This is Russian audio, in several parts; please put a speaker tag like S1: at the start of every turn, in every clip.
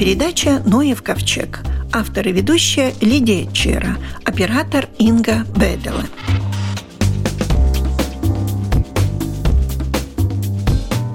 S1: передача «Ноев ковчег». Автор и ведущая Лидия Чера, оператор Инга Бедела.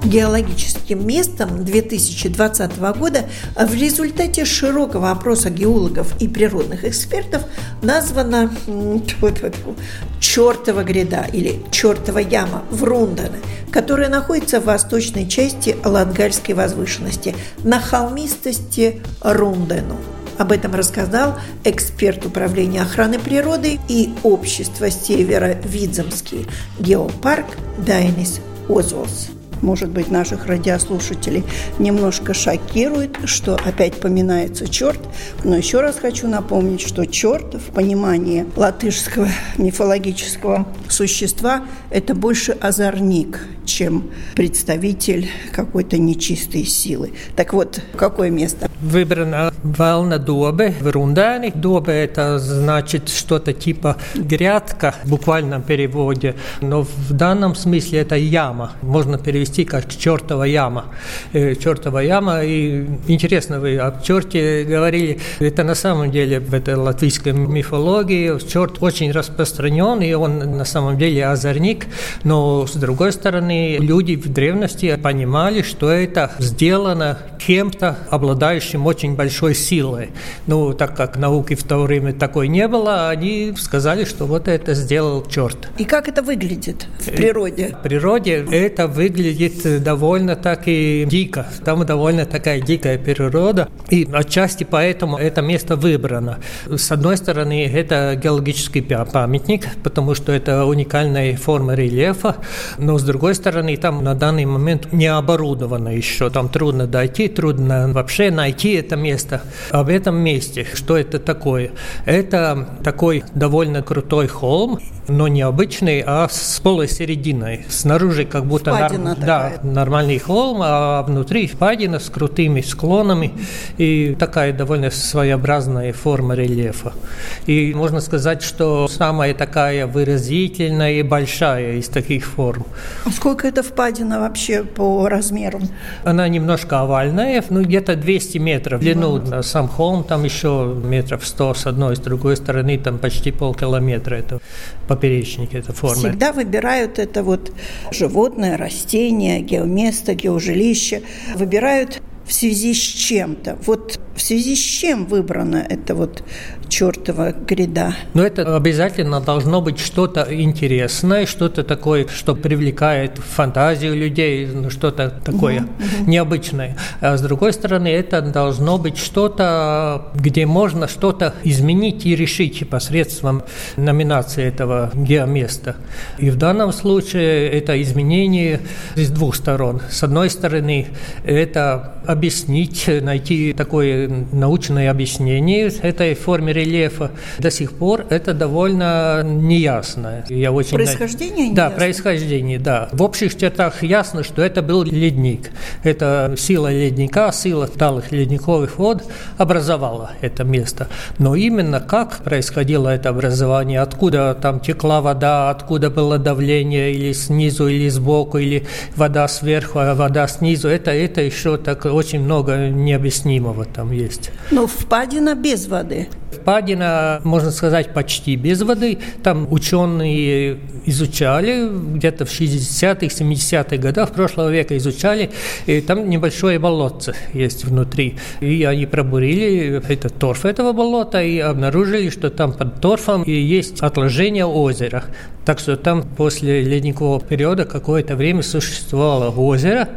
S1: геологическим местом 2020 года в результате широкого опроса геологов и природных экспертов названа чертова гряда или чертова яма в Рундане, которая находится в восточной части Латгальской возвышенности на холмистости Рундену. Об этом рассказал эксперт управления охраны природы и общества Севера-Видземский геопарк Дайнис Озолс
S2: может быть, наших радиослушателей немножко шокирует, что опять поминается черт. Но еще раз хочу напомнить, что черт в понимании латышского мифологического существа – это больше озорник, чем представитель какой-то нечистой силы. Так вот, какое место?
S3: Выбрана волна добы в Рундане. Доба – это значит что-то типа грядка в буквальном переводе, но в данном смысле это яма. Можно перевести как чертова яма. Э, чертова яма. И интересно, вы о черте говорили. Это на самом деле в этой латвийской мифологии черт очень распространен, и он на самом деле озорник. Но с другой стороны, люди в древности понимали, что это сделано кем-то, обладающим очень большой силой. Ну, так как науки в то время такой не было, они сказали, что вот это сделал черт.
S2: И как это выглядит в природе?
S3: В природе это выглядит довольно так и дико. Там довольно такая дикая природа. И отчасти поэтому это место выбрано. С одной стороны, это геологический памятник, потому что это уникальная форма рельефа. Но с другой стороны, там на данный момент не оборудовано еще. Там трудно дойти, трудно вообще найти это место. Об этом месте, что это такое? Это такой довольно крутой холм, но не обычный, а с полой серединой. Снаружи как будто
S2: нар...
S3: да, нормальный холм, а внутри впадина с крутыми склонами и такая довольно своеобразная форма рельефа. И можно сказать, что самая такая выразительная и большая из таких форм.
S2: А сколько это впадина вообще по размеру?
S3: Она немножко овальная, ну где-то 200 метров в длину. На сам холм там еще метров 100 с одной, с другой стороны там почти полкилометра. Это поперечник, это форма.
S2: Всегда выбирают это вот животное, растение, геоместо, геожилище. Выбирают в связи с чем-то. Вот в связи с чем выбрана эта вот чертова гряда?
S3: Но это обязательно должно быть что-то интересное, что-то такое, что привлекает фантазию людей, ну, что-то такое угу, угу. необычное. А с другой стороны, это должно быть что-то, где можно что-то изменить и решить посредством номинации этого геоместа. И в данном случае это изменение с двух сторон. С одной стороны, это объяснить, найти такое научное объяснение этой форме рельефа. До сих пор это довольно неясно.
S2: Я очень происхождение
S3: Да, происхождение, да. В общих чертах ясно, что это был ледник. Это сила ледника, сила талых ледниковых вод образовала это место. Но именно как происходило это образование, откуда там текла вода, откуда было давление, или снизу, или сбоку, или вода сверху, а вода снизу, это, это еще так очень много необъяснимого там есть.
S2: Но впадина без воды.
S3: Впадина, можно сказать, почти без воды. Там ученые изучали, где-то в 60-х, 70-х годах прошлого века изучали, и там небольшое болотце есть внутри. И они пробурили этот торф этого болота и обнаружили, что там под торфом и есть отложение озера. Так что там после ледникового периода какое-то время существовало озеро,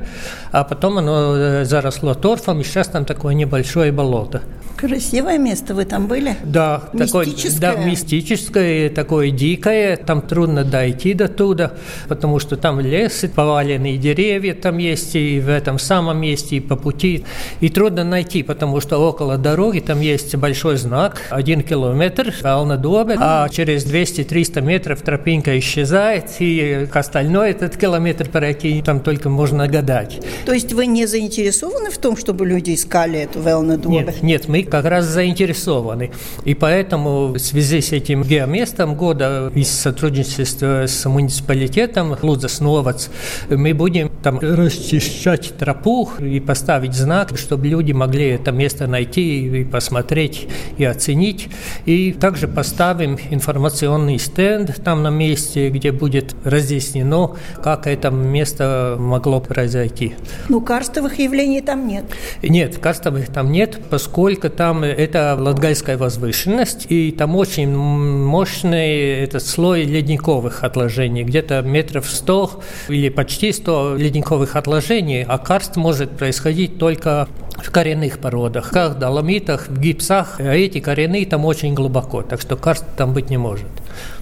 S3: а потом оно э, заросло торфом, и сейчас там такое небольшое болото.
S2: Красивое место, вы там были?
S3: Да,
S2: мистическое.
S3: Такое, да, мистическое, такое дикое, там трудно дойти до туда, потому что там лес, поваленные деревья там есть, и в этом самом месте, и по пути, и трудно найти, потому что около дороги там есть большой знак, один километр, Алнадобе, а. а через 200-300 метров тропинка исчезает, и к остальной этот километр пройти там только можно гадать.
S2: То есть вы не заинтересованы в том, чтобы люди искали эту Велнадобе?
S3: Нет, нет, мы как раз заинтересованы. И поэтому в связи с этим геоместом года из сотрудничества с муниципалитетом Лудзас-Новац мы будем там расчищать тропу и поставить знак, чтобы люди могли это место найти и посмотреть и оценить. И также поставим информационный стенд там на месте, где будет разъяснено, как это место могло произойти.
S2: Ну, карстовых явлений там нет.
S3: Нет, карстовых там нет, поскольку там это Латгальская возвышенность, и там очень мощный этот слой ледниковых отложений, где-то метров 100 или почти 100 ледниковых отложений, а карст может происходить только в коренных породах, как доломитах, в гипсах. А эти коренные там очень глубоко, так что карст там быть не может.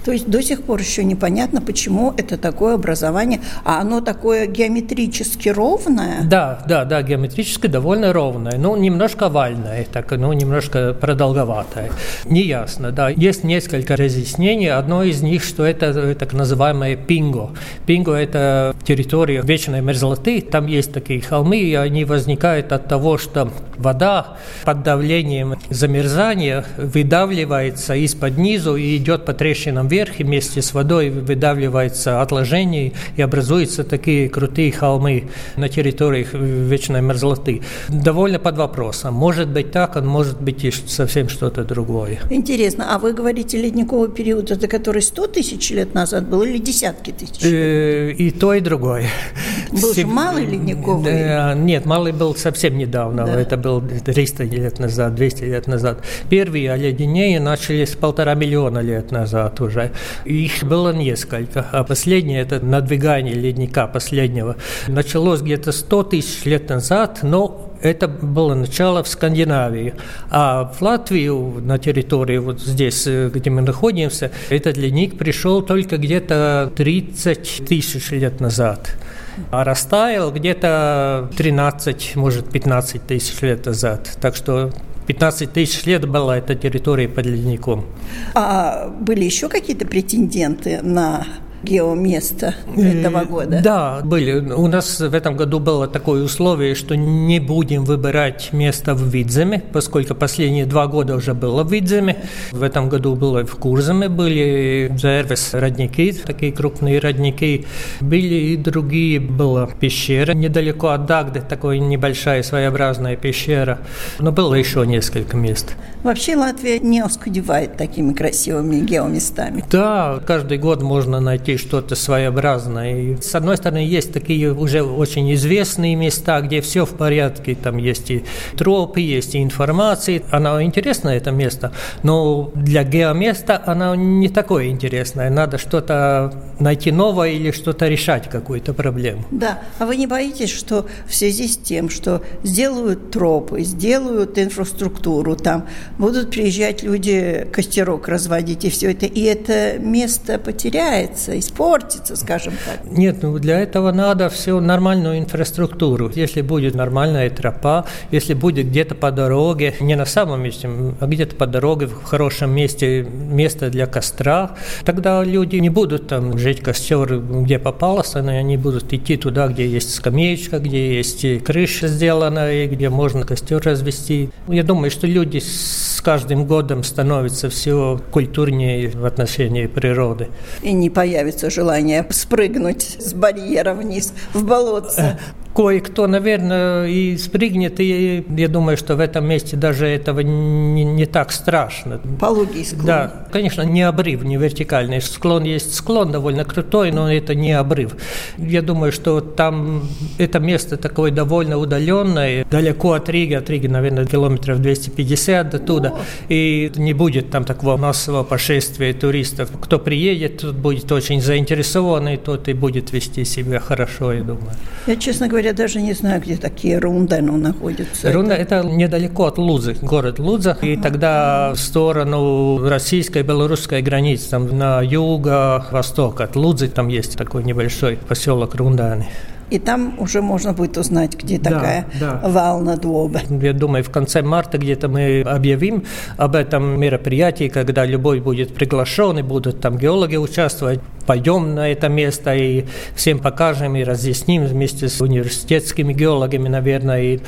S2: То есть до сих пор еще непонятно, почему это такое образование, а оно такое геометрически ровное?
S3: Да, да, да, геометрически довольно ровное, ну, немножко овальное, так, ну, немножко продолговатое. Неясно, да. Есть несколько разъяснений. Одно из них, что это так называемое пинго. Пинго – это территория вечной мерзлоты. Там есть такие холмы, и они возникают от того, что вода под давлением замерзания выдавливается из-под низу и идет по трещинам вверх, и вместе с водой выдавливается отложение, и образуются такие крутые холмы на территории вечной мерзлоты. Довольно под вопросом. Может быть так, а может быть и совсем что-то другое.
S2: Интересно, а вы говорите ледниковый период, это который 100 тысяч лет назад был или десятки тысяч?
S3: Э, и то, и другое.
S2: Был же малый ледниковый?
S3: Нет, малый был совсем недавно. Да. Это был 300 лет назад, 200 лет назад. Первые оледенения начались полтора миллиона лет назад уже. Их было несколько. А последнее, это надвигание ледника последнего, началось где-то 100 тысяч лет назад, но это было начало в Скандинавии. А в Латвию, на территории вот здесь, э, где мы находимся, этот ледник пришел только где-то 30 тысяч лет назад а растаял где-то 13, может, 15 тысяч лет назад. Так что 15 тысяч лет была эта территория под ледником.
S2: А были еще какие-то претенденты на геоместа этого года?
S3: Да, были. У нас в этом году было такое условие, что не будем выбирать место в Видземе, поскольку последние два года уже было в Видземе. В этом году было в Курземе, были Зервес родники, такие крупные родники. Были и другие, была пещера недалеко от Дагды, такая небольшая своеобразная пещера. Но было еще несколько мест.
S2: Вообще Латвия не оскудевает такими красивыми геоместами.
S3: Да, каждый год можно найти что-то своеобразное. И, с одной стороны, есть такие уже очень известные места, где все в порядке, там есть и тропы, есть и информация. Оно интересное, это место, но для геоместа оно не такое интересное. Надо что-то найти новое или что-то решать, какую-то проблему.
S2: Да, а вы не боитесь, что в связи с тем, что сделают тропы, сделают инфраструктуру, там будут приезжать люди костерок разводить и все это, и это место потеряется, испортится, скажем так.
S3: Нет, ну для этого надо всю нормальную инфраструктуру. Если будет нормальная тропа, если будет где-то по дороге, не на самом месте, а где-то по дороге в хорошем месте, место для костра, тогда люди не будут там жить костер, где попалось, они будут идти туда, где есть скамеечка, где есть крыша сделана, и где можно костер развести. Я думаю, что люди с каждым годом становятся все культурнее в отношении природы.
S2: И не появится появится желание спрыгнуть с барьера вниз в болотце
S3: кое-кто, наверное, и спрыгнет, и я думаю, что в этом месте даже этого не, не так страшно.
S2: Пологий склон.
S3: Да, конечно, не обрыв, не вертикальный. Склон есть склон довольно крутой, но это не обрыв. Я думаю, что там это место такое довольно удаленное, далеко от Риги, от Риги, наверное, километров 250 до туда, О. и не будет там такого массового пошествия туристов. Кто приедет, тот будет очень заинтересованный, тот и будет вести себя хорошо, я думаю.
S2: Я, честно говоря, я даже не знаю, где такие Рундену находятся.
S3: Рунда – это недалеко от Лузы, город Луза. И тогда в сторону российской белорусской границы, там на юго-восток от Лузы, там есть такой небольшой поселок Рунданы.
S2: И там уже можно будет узнать, где да, такая да. волна дуоба.
S3: Я думаю, в конце марта где-то мы объявим об этом мероприятии, когда любой будет приглашен, и будут там геологи участвовать. Пойдем на это место и всем покажем и разъясним вместе с университетскими геологами, наверное, и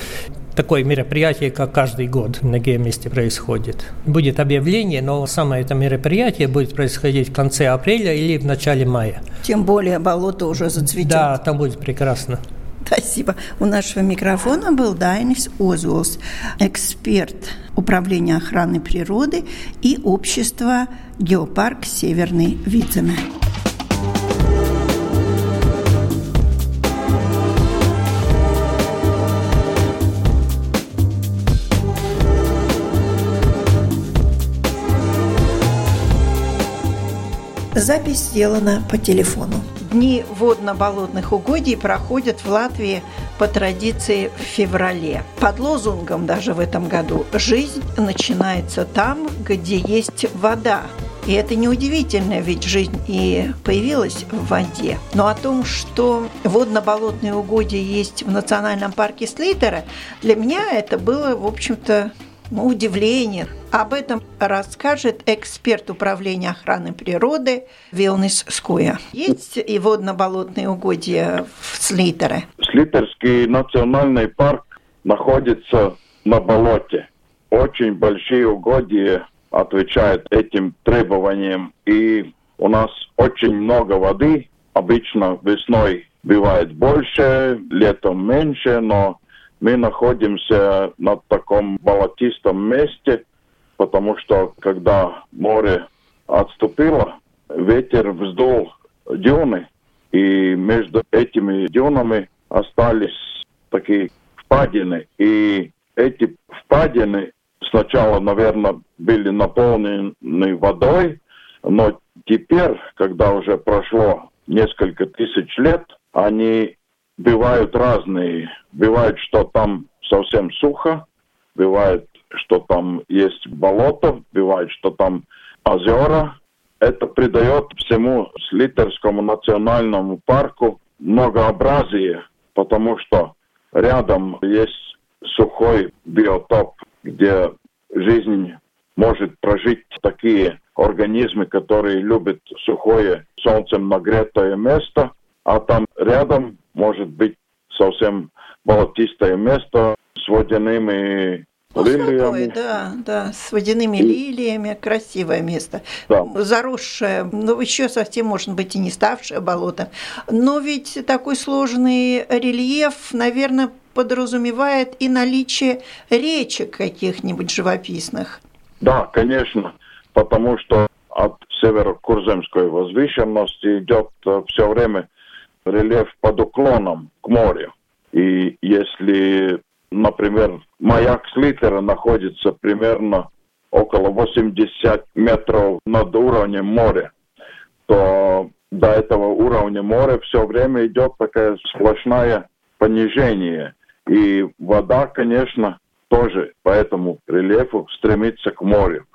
S3: такое мероприятие, как каждый год многие месте происходит. Будет объявление, но самое это мероприятие будет происходить в конце апреля или в начале мая.
S2: Тем более болото уже зацветет.
S3: Да, там будет прекрасно.
S2: Спасибо. У нашего микрофона был Дайнис Озулс, эксперт Управления охраны природы и общества «Геопарк Северный Видземе».
S1: Запись сделана по телефону.
S2: Дни водно-болотных угодий проходят в Латвии по традиции в феврале. Под лозунгом даже в этом году «Жизнь начинается там, где есть вода». И это неудивительно, ведь жизнь и появилась в воде. Но о том, что водно-болотные угодья есть в национальном парке Слейтера, для меня это было, в общем-то, удивление. Об этом расскажет эксперт управления охраны природы Вилнис Скуя. Есть и водно-болотные угодья в Слитере?
S4: Слитерский национальный парк находится на болоте. Очень большие угодья отвечают этим требованиям. И у нас очень много воды. Обычно весной бывает больше, летом меньше, но мы находимся на таком болотистом месте, потому что когда море отступило, ветер вздул дюны, и между этими дюнами остались такие впадины. И эти впадины сначала, наверное, были наполнены водой, но теперь, когда уже прошло несколько тысяч лет, они бывают разные. Бывает, что там совсем сухо, бывает, что там есть болото, бывает, что там озера. Это придает всему Слитерскому национальному парку многообразие, потому что рядом есть сухой биотоп, где жизнь может прожить такие организмы, которые любят сухое солнцем нагретое место, а там рядом может быть совсем болотистое место с водяными
S2: ну, лилиями. да, да, с водяными и... лилиями, красивое место. Да. Заросшее, но еще совсем, может быть, и не ставшее болото. Но ведь такой сложный рельеф, наверное, подразумевает и наличие речек каких-нибудь живописных.
S4: Да, конечно, потому что от северо-курземской возвышенности идет э, все время рельеф под уклоном к морю. И если, например, маяк Слитера находится примерно около 80 метров над уровнем моря, то до этого уровня моря все время идет такое сплошное понижение. И вода, конечно, тоже по этому рельефу стремится к морю.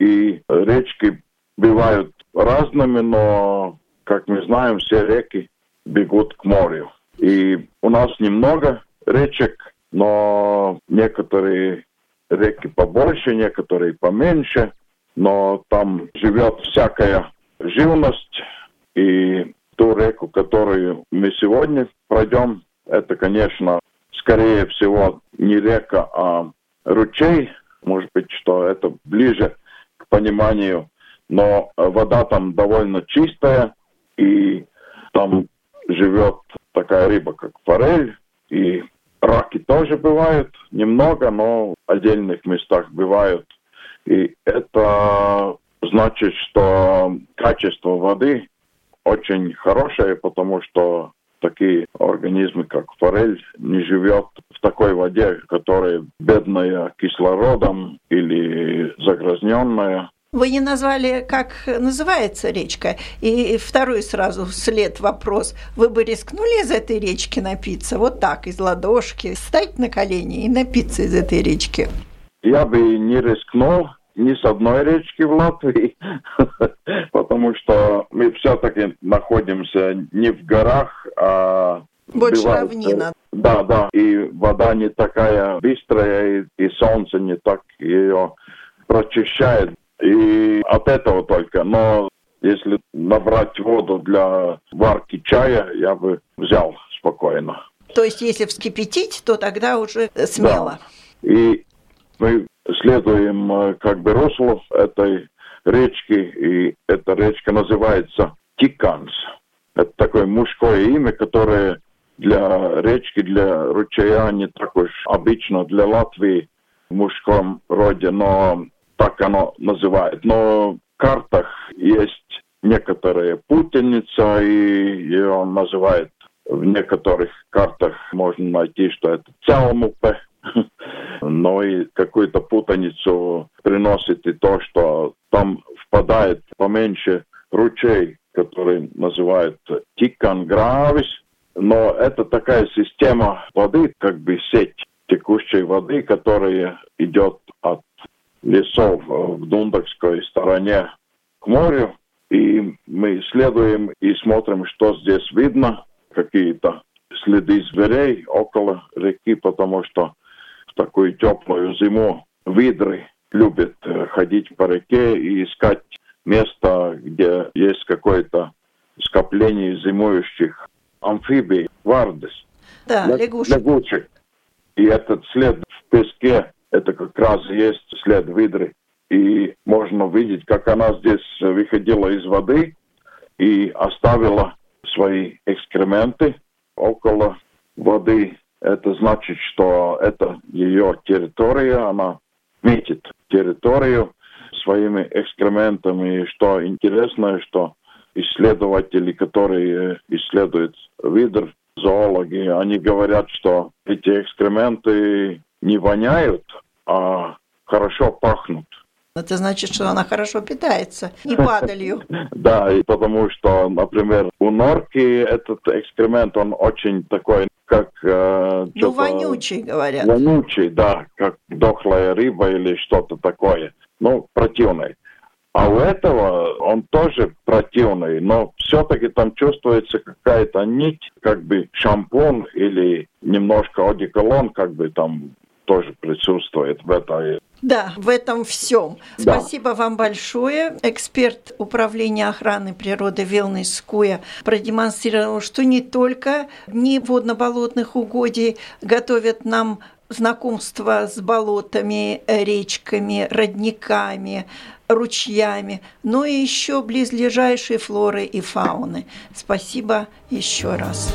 S4: И речки бывают разными, но, как мы знаем, все реки бегут к морю. И у нас немного речек, но некоторые реки побольше, некоторые поменьше, но там живет всякая живность. И ту реку, которую мы сегодня пройдем, это, конечно, скорее всего не река, а ручей. Может быть, что это ближе к пониманию. Но вода там довольно чистая, и там живет такая рыба, как форель, и раки тоже бывают, немного, но в отдельных местах бывают. И это значит, что качество воды очень хорошее, потому что такие организмы, как форель, не живет в такой воде, которая бедная кислородом или загрязненная.
S2: Вы не назвали, как называется речка. И второй сразу вслед вопрос. Вы бы рискнули из этой речки напиться? Вот так, из ладошки, встать на колени и напиться из этой речки?
S4: Я бы не рискнул ни с одной речки в Латвии, потому что мы все-таки находимся не в горах, а
S2: больше равнина.
S4: Да, да, и вода не такая быстрая, и, и солнце не так ее прочищает. И от этого только. Но если набрать воду для варки чая, я бы взял спокойно.
S2: То есть, если вскипятить, то тогда уже смело.
S4: Да. И мы следуем э, как бы руслу этой речки, и эта речка называется Тиканс. Это такое мужское имя, которое для речки, для ручья не так уж обычно для Латвии в мужском роде, но так оно называет. Но в картах есть некоторые путаница, и ее называют. В некоторых картах можно найти, что это Целмупе, но и какую-то путаницу приносит и то, что там впадает поменьше ручей, который называют Тикангравис, но это такая система воды, как бы сеть текущей воды, которая идет от лесов в Дундакской стороне к морю. И мы следуем и смотрим, что здесь видно, какие-то следы зверей около реки, потому что в такую теплую зиму видры любят э, ходить по реке и искать место, где есть какое-то скопление зимующих амфибий, вардес.
S2: Да, лягушек.
S4: лягушек. И этот след в песке, это как раз есть след видры. И можно видеть, как она здесь выходила из воды и оставила свои экскременты около воды. Это значит, что это ее территория, она метит территорию своими экскрементами. И что интересно, что исследователи, которые исследуют видр, зоологи, они говорят, что эти экскременты не воняют, а хорошо пахнут.
S2: Это значит, что она хорошо питается и падалью.
S4: Да, потому что, например, у норки этот экскремент, он очень такой, как...
S2: Э, ну, вонючий, говорят.
S4: Вонючий, да, как дохлая рыба или что-то такое. Ну, противный. А у этого он тоже противный, но все-таки там чувствуется какая-то нить, как бы шампунь или немножко одеколон, как бы там тоже присутствует в этой
S2: да, в этом всем. Да. Спасибо вам большое. Эксперт управления охраны природы Вилнес Куя продемонстрировал, что не только дни водно-болотных угодий готовят нам знакомство с болотами, речками, родниками, ручьями, но и еще близлежащей флоры и фауны. Спасибо еще раз.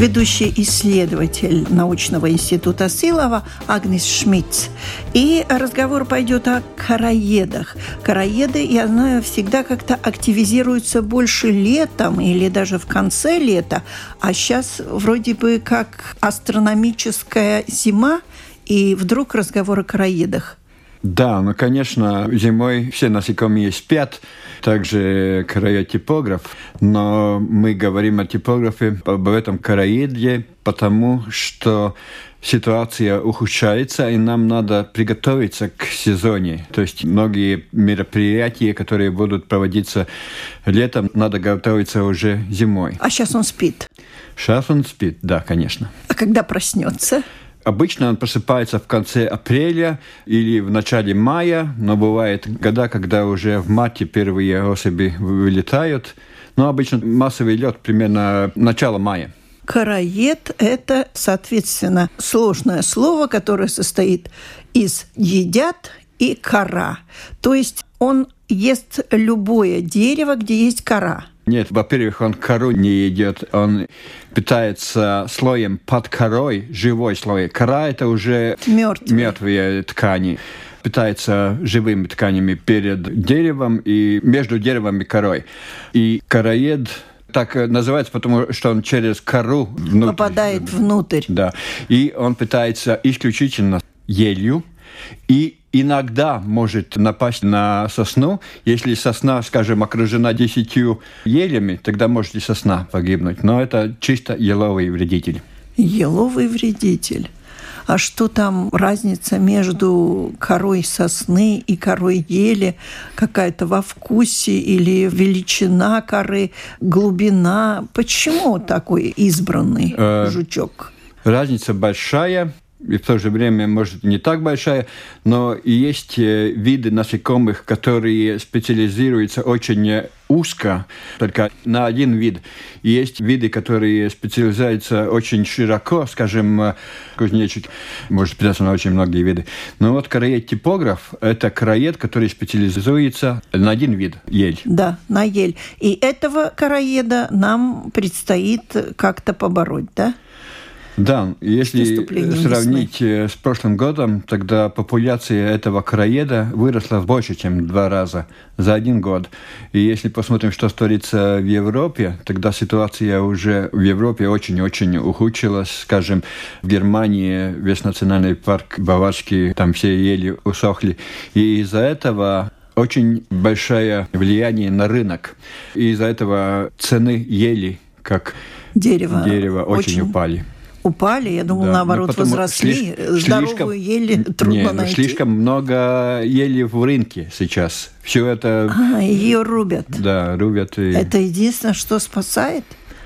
S2: Ведущий исследователь научного института Силова Агнес Шмидц. И разговор пойдет о караедах. Караеды, я знаю, всегда как-то активизируются больше летом или даже в конце лета, а сейчас вроде бы как астрономическая зима, и вдруг разговор о караедах.
S5: Да, ну, конечно, зимой все насекомые спят, также краеотипограф, но мы говорим о типографе, об этом краеде, потому что ситуация ухудшается, и нам надо приготовиться к сезоне. То есть многие мероприятия, которые будут проводиться летом, надо готовиться уже зимой.
S2: А сейчас он спит?
S5: Сейчас он спит, да, конечно.
S2: А когда проснется?
S5: Обычно он просыпается в конце апреля или в начале мая, но бывает года, когда уже в марте первые особи вылетают. Но обычно массовый лед примерно начало мая.
S2: Караед – это, соответственно, сложное слово, которое состоит из «едят» и «кора». То есть он ест любое дерево, где есть кора –
S5: нет, во-первых, он кору не едет, он питается слоем под корой, живой слой. Кора – это уже
S2: мертвые,
S5: мертвые ткани питается живыми тканями перед деревом и между деревом и корой. И короед так называется, потому что он через кору
S2: внутрь. попадает внутрь.
S5: Да. И он питается исключительно елью и иногда может напасть на сосну. Если сосна, скажем, окружена десятью елями, тогда может и сосна погибнуть. Но это чисто еловый вредитель.
S2: Еловый вредитель. А что там разница между корой сосны и корой ели? Какая-то во вкусе или величина коры, глубина? Почему такой избранный э, жучок?
S5: Разница большая. И в то же время, может, не так большая, но есть э, виды насекомых, которые специализируются очень узко, только на один вид. И есть виды, которые специализируются очень широко, скажем, э, кузнечик может питаться на очень многие виды. Но вот короед-типограф – это короед, который специализируется на один вид – ель.
S2: Да, на ель. И этого короеда нам предстоит как-то побороть, да?
S5: Да, если сравнить. Э, с прошлым годом, тогда популяция этого короеда выросла больше, чем в два раза за один год. И если посмотрим, что творится в Европе, тогда ситуация уже в Европе очень-очень ухудшилась. Скажем, в Германии весь национальный парк Баварский, там все ели усохли. И из-за этого очень большое влияние на рынок. И из-за этого цены ели, как дерево, дерево очень, очень упали
S2: упали, я думал, да, наоборот, возросли. Слиш, Здоровую слишком, ели трудно не, ну, найти.
S5: Слишком много ели в рынке сейчас. Все это...
S2: А, ее рубят.
S5: Да, рубят. И...
S2: Это единственное, что спасает?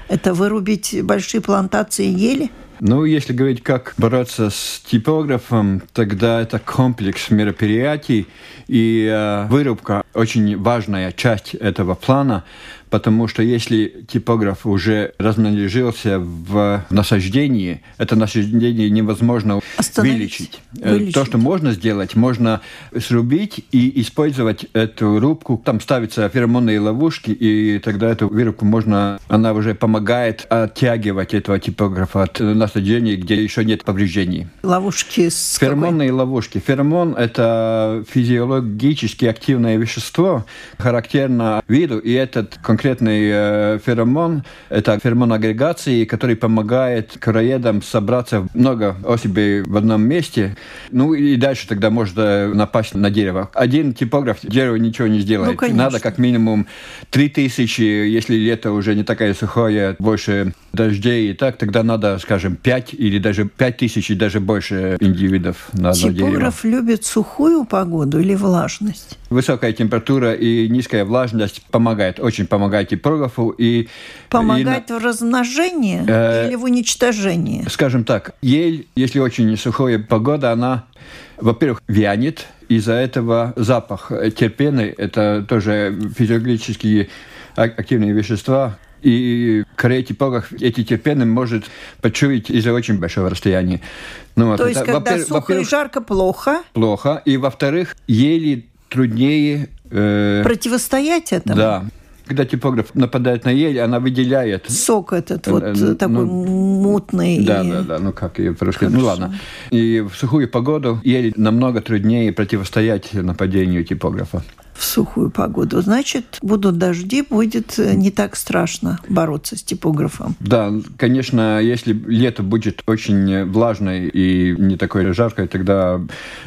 S2: Это вырубить большие плантации ели?
S5: Ну, если говорить, как бороться с типографом, тогда это комплекс мероприятий, и э, вырубка очень важная часть этого плана, потому что если типограф уже размножился в насаждении, это насаждение невозможно вылечить. Э, вылечить. То, что можно сделать, можно срубить и использовать эту рубку. Там ставятся феромонные ловушки, и тогда эту вырубку можно, она уже помогает оттягивать этого типографа от насаждения, где еще нет повреждений.
S2: Ловушки с
S5: Феромонные какой? ловушки. Феромон – это физиологически активное вещество, характерно виду, и этот конкретный конкретный э, феромон. Это феромон агрегации, который помогает короедам собраться много особей в одном месте. Ну и дальше тогда можно напасть на дерево. Один типограф дерево ничего не сделает. Ну, Надо как минимум 3000, если лето уже не такое сухое, больше дождей и так, тогда надо, скажем, 5 или даже 5000 и даже больше индивидов на одно
S2: Типограф дерево. Типограф любит сухую погоду или влажность?
S5: Высокая температура и низкая влажность помогает, очень помогает помогать типографу. И,
S2: Помогать и, в размножении э, или в уничтожении?
S5: Скажем так, ель, если очень сухая погода, она, во-первых, вянет, из-за этого запах терпены, это тоже физиологические активные вещества, и Корея типограф эти терпены может почуять из-за очень большого расстояния.
S2: Ну, вот, То есть, это, когда сухо и жарко, плохо?
S5: Плохо. И, во-вторых, еле труднее...
S2: Э, Противостоять этому?
S5: Да когда типограф нападает на ель, она выделяет...
S2: Сок этот вот ну, такой мутный.
S5: Да, да, да, ну как ее происходит. Ну ладно. И в сухую погоду ель намного труднее противостоять нападению типографа
S2: в сухую погоду. Значит, будут дожди, будет не так страшно бороться с типографом.
S5: Да, конечно, если лето будет очень влажное и не такое жаркое, тогда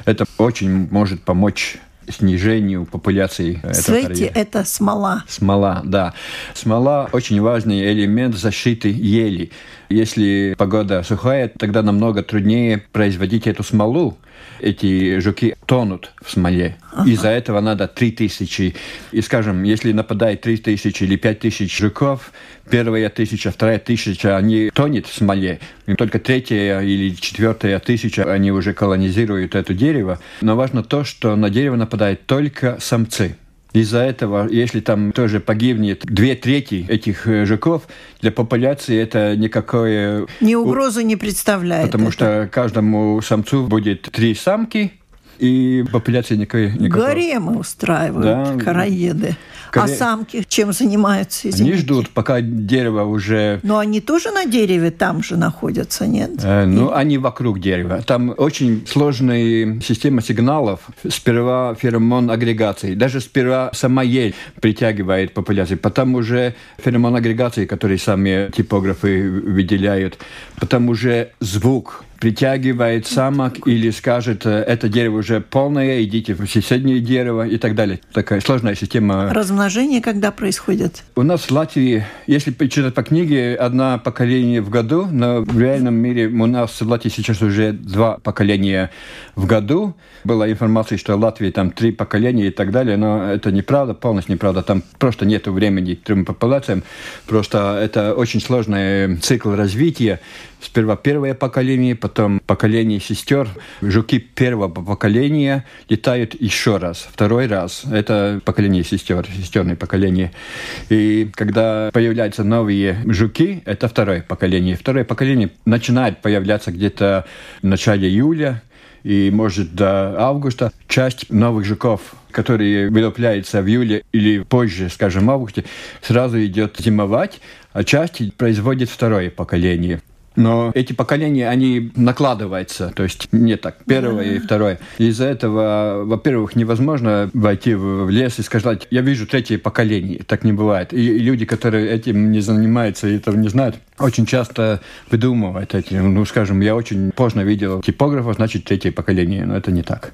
S5: это очень может помочь снижению популяции
S2: Цвети – это смола.
S5: Смола, да. Смола – очень важный элемент защиты ели. Если погода сухая, тогда намного труднее производить эту смолу. Эти жуки тонут в смоле. Ага. Из-за этого надо 3000. И, скажем, если нападает 3000 или 5000 жуков, первая тысяча, вторая тысяча, они тонет в смоле. И только третья или четвертая тысяча, они уже колонизируют это дерево. Но важно то, что на дерево нападают только самцы. Из-за этого, если там тоже погибнет две трети этих э, жуков, для популяции это никакое...
S2: Ни угрозы не представляет.
S5: Потому это. что каждому самцу будет три самки, и популяция никакой... никакой.
S2: Гаремы устраивают да. короеды. Коре... А самки чем занимаются?
S5: Извините? Они ждут, пока дерево уже...
S2: Но они тоже на дереве там же находятся, нет?
S5: Э, ну, и... они вокруг дерева. Там очень сложная система сигналов. Сперва феромон агрегации. Даже сперва сама ель притягивает популяцию. Потом уже феромон агрегации, который сами типографы выделяют. Потом уже звук притягивает самок или скажет, э, это дерево уже полное, идите в соседнее дерево и так далее. Такая сложная система.
S2: Размножение когда происходит?
S5: У нас в Латвии, если почитать по книге, одно поколение в году, но в реальном мире у нас в Латвии сейчас уже два поколения в году. Была информация, что в Латвии там три поколения и так далее, но это неправда, полностью неправда. Там просто нет времени трем популяциям. Просто это очень сложный цикл развития. Сперва первое поколение, потом поколение сестер. Жуки первого поколения летают еще раз, второй раз. Это поколение сестер, сестерное поколение. И когда появляются новые жуки, это второе поколение. Второе поколение начинает появляться где-то в начале июля, и, может, до августа часть новых жуков, которые вылупляются в июле или позже, скажем, в августе, сразу идет зимовать, а часть производит второе поколение. Но эти поколения, они накладываются, то есть не так, первое и второе. Из-за этого, во-первых, невозможно войти в лес и сказать, я вижу третье поколение. Так не бывает. И люди, которые этим не занимаются и этого не знают, очень часто выдумывают эти. Ну, скажем, я очень поздно видел типографа, значит, третье поколение. Но это не так.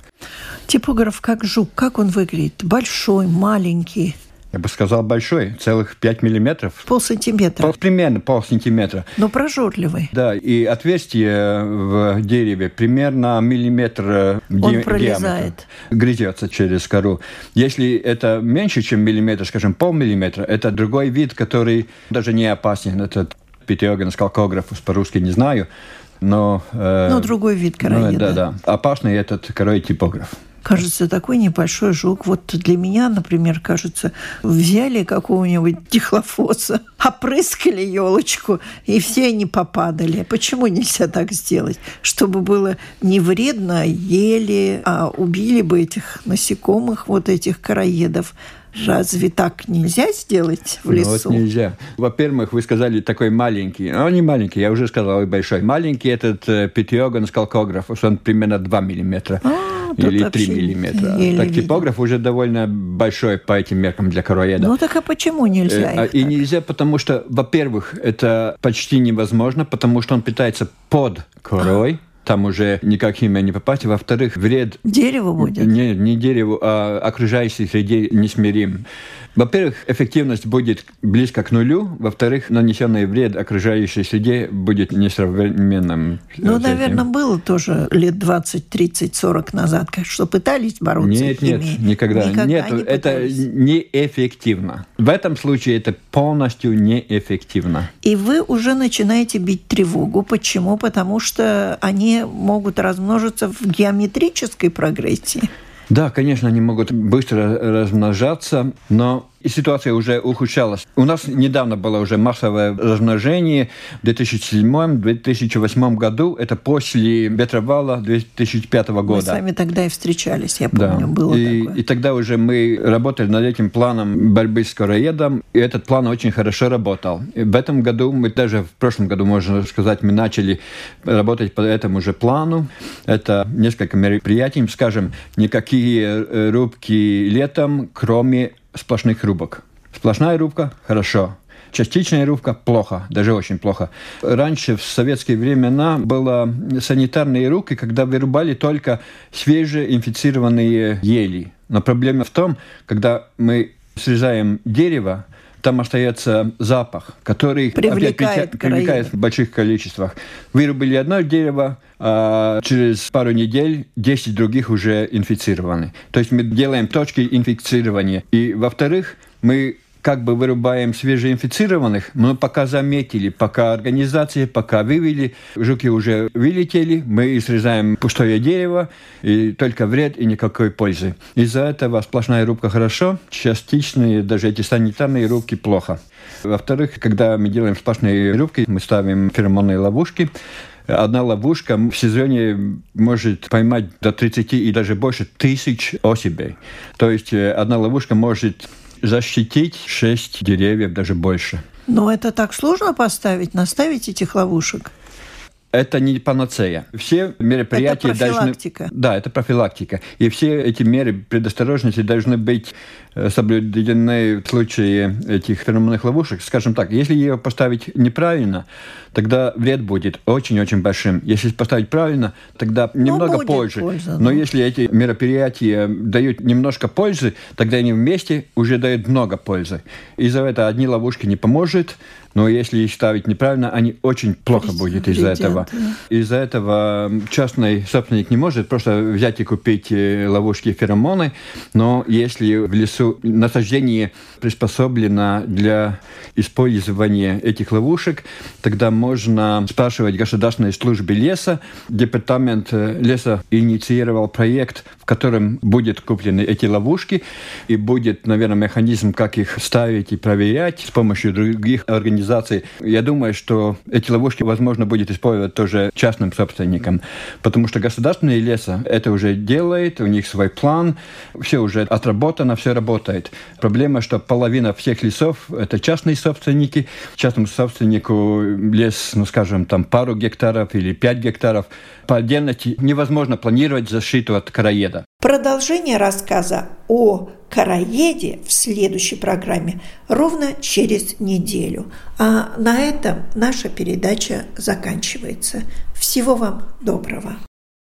S2: Типограф как жук, как он выглядит? Большой, маленький?
S5: Я бы сказал, большой, целых 5 миллиметров.
S2: Пол сантиметра.
S5: Пол, примерно пол сантиметра.
S2: Но прожорливый.
S5: Да, и отверстие в дереве примерно миллиметр э,
S2: Он ди- пролезает.
S5: Грызется через кору. Если это меньше, чем миллиметр, скажем, полмиллиметра, это другой вид, который даже не опасен. Это питиоген скалкографус, по-русски не знаю. Но,
S2: э, ну, другой вид короида.
S5: Ну, да, да. Опасный этот короид типограф
S2: кажется, такой небольшой жук. Вот для меня, например, кажется, взяли какого-нибудь дихлофоса, опрыскали елочку, и все они попадали. Почему нельзя так сделать? Чтобы было не вредно, ели, а убили бы этих насекомых, вот этих короедов. Разве так нельзя сделать в лесу?
S5: Ну, вот нельзя. Во-первых, вы сказали такой маленький. Он не маленький, я уже сказал, и большой. Маленький этот э, питиогон скалкограф, он примерно 2 миллиметра. А, или 3 миллиметра. Так типограф уже довольно большой по этим меркам для короеда.
S2: Ну так а почему нельзя
S5: э, И
S2: так?
S5: нельзя, потому что, во-первых, это почти невозможно, потому что он питается под корой. Там уже никак химия не попасть. Во-вторых, вред...
S2: Дереву будет?
S5: Не, не дереву, а окружающей среде несмерим. Во-первых, эффективность будет близко к нулю. Во-вторых, нанесенный вред окружающей среде будет несравненным.
S2: Ну, наверное, было тоже лет 20, 30, 40 назад, что пытались бороться
S5: Нет, нет, никогда. никогда нет, не это неэффективно. В этом случае это полностью неэффективно.
S2: И вы уже начинаете бить тревогу. Почему? Потому что они могут размножиться в геометрической прогрессии.
S5: Да, конечно, они могут быстро размножаться, но и ситуация уже ухудшалась. У нас недавно было уже массовое размножение в 2007-2008 году. Это после ветровала 2005 года. Мы
S2: с вами тогда и встречались, я помню, да. было
S5: и,
S2: такое.
S5: И тогда уже мы работали над этим планом борьбы с короедом, и этот план очень хорошо работал. И в этом году, мы даже в прошлом году, можно сказать, мы начали работать по этому же плану. Это несколько мероприятий, скажем, никакие э, рубки летом, кроме сплошных рубок. Сплошная рубка – хорошо. Частичная рубка – плохо, даже очень плохо. Раньше, в советские времена, было санитарные рубки, когда вырубали только свежеинфицированные ели. Но проблема в том, когда мы срезаем дерево, там остается запах, который
S2: привлекает, опять,
S5: привлекает в больших количествах. Вырубили одно дерево, а через пару недель 10 других уже инфицированы. То есть мы делаем точки инфицирования. И, во-вторых, мы как бы вырубаем свежеинфицированных, мы пока заметили, пока организации, пока вывели, жуки уже вылетели, мы срезаем пустое дерево, и только вред и никакой пользы. Из-за этого сплошная рубка хорошо, частичные, даже эти санитарные рубки плохо. Во-вторых, когда мы делаем сплошные рубки, мы ставим феромонные ловушки, Одна ловушка в сезоне может поймать до 30 и даже больше тысяч особей. То есть э, одна ловушка может защитить шесть деревьев, даже больше.
S2: Но это так сложно поставить, наставить этих ловушек?
S5: Это не панацея. Все мероприятия
S2: это профилактика.
S5: должны... Да, это профилактика. И все эти меры предосторожности должны быть э, соблюдены в случае этих феромонных ловушек. Скажем так, если ее поставить неправильно, тогда вред будет очень-очень большим. Если поставить правильно, тогда ну, немного ну, пользы. Польза, Но если эти мероприятия дают немножко пользы, тогда они вместе уже дают много пользы. Из-за этого одни ловушки не поможет, но если их ставить неправильно, они очень плохо будет из-за этого. Плохо будет из-за этого. Из-за этого частный собственник не может просто взять и купить э, ловушки феромоны, но если в лесу насаждение приспособлено для использования этих ловушек, тогда можно спрашивать государственной службе леса. Департамент э, леса инициировал проект, в котором будет куплены эти ловушки, и будет, наверное, механизм, как их ставить и проверять с помощью других организаций. Я думаю, что эти ловушки, возможно, будет использовать тоже частным собственникам, потому что государственные леса это уже делает, у них свой план, все уже отработано, все работает. Проблема, что половина всех лесов – это частные собственники. Частному собственнику лес, ну, скажем, там пару гектаров или пять гектаров по отдельности невозможно планировать защиту от короеда.
S2: Продолжение рассказа о короеде в следующей программе ровно через неделю. А на этом наша передача заканчивается. Всего вам доброго.